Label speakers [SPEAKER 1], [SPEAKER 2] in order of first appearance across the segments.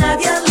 [SPEAKER 1] labios.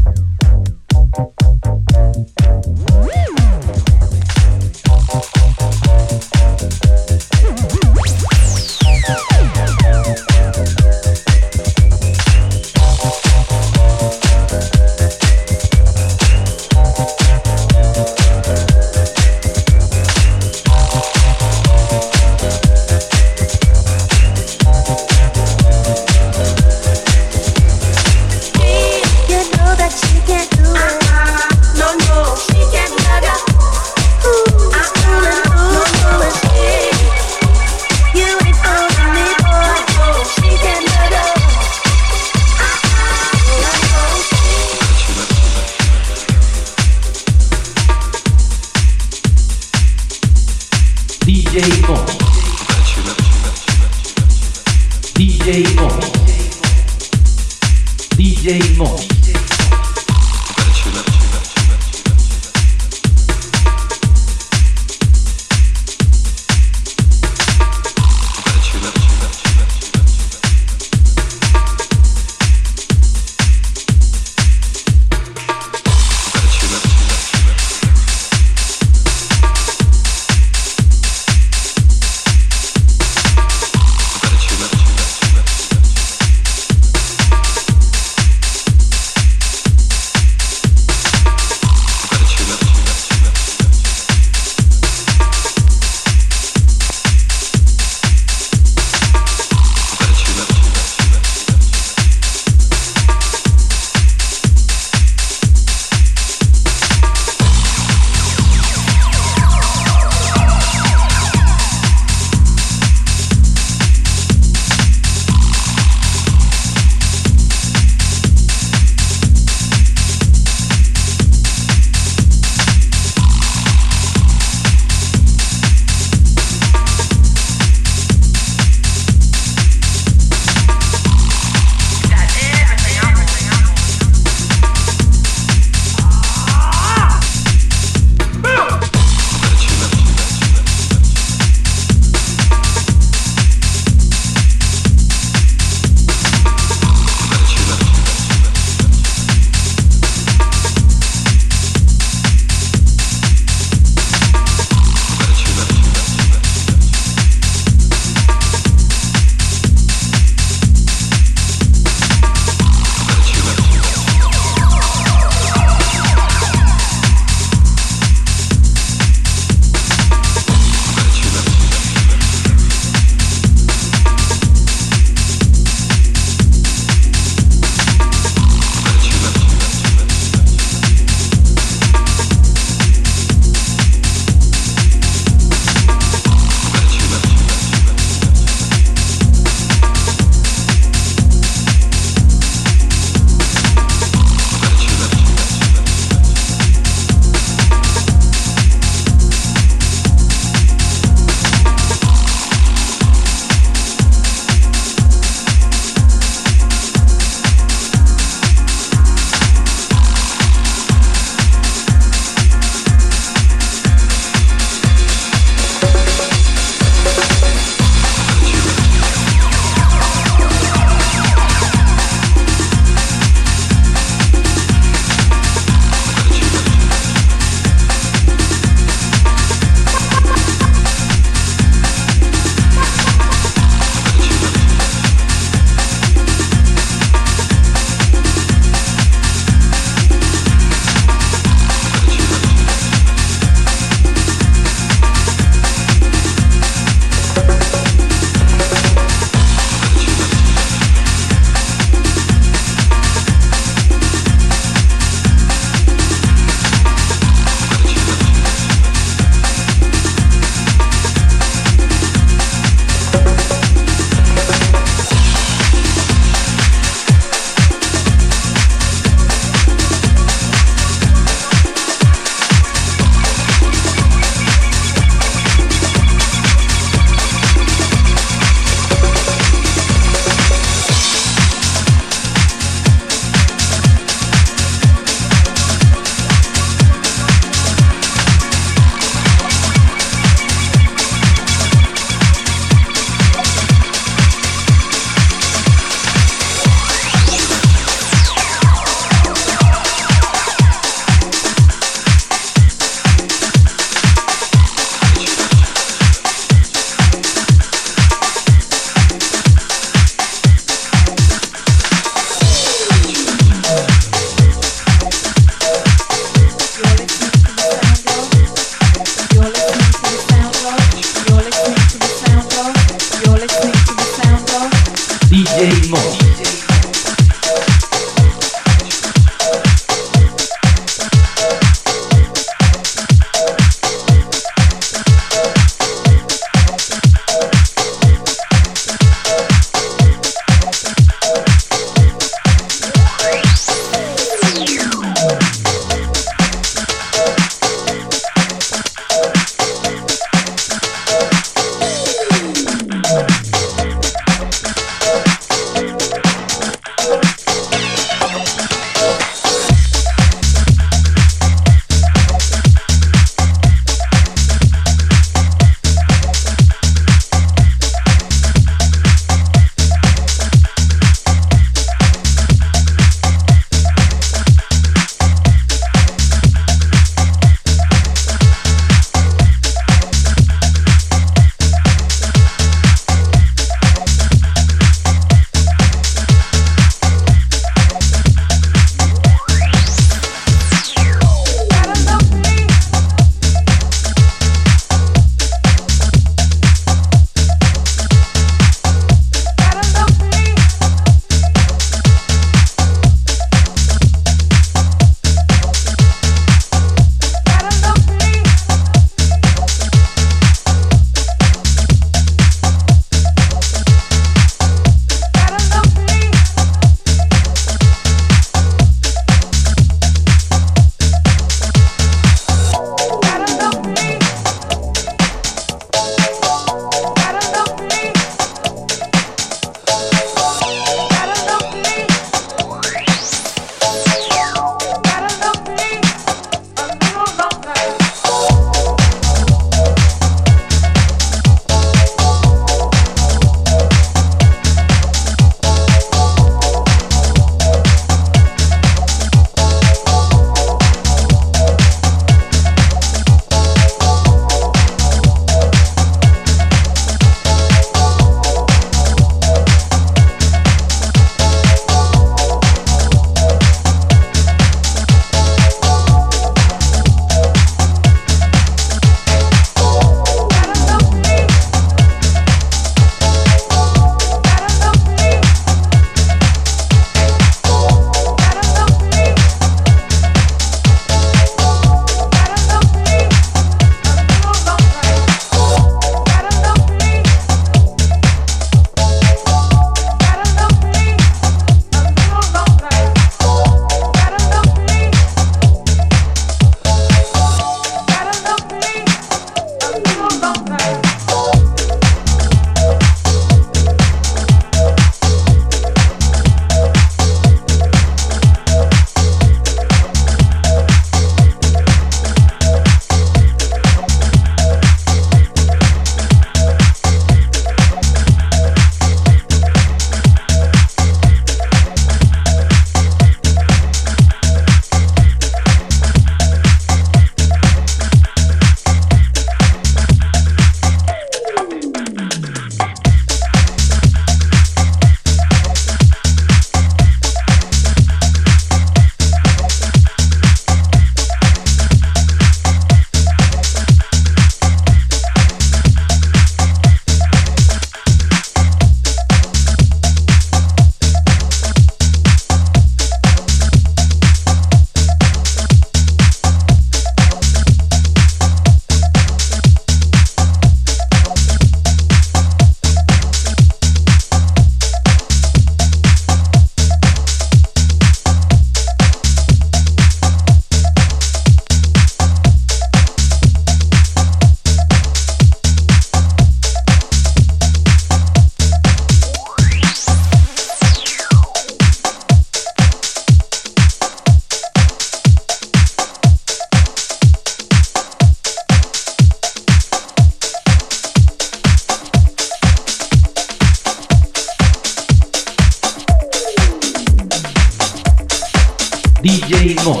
[SPEAKER 2] DJ
[SPEAKER 1] Groove.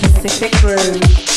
[SPEAKER 1] Pacific Groove.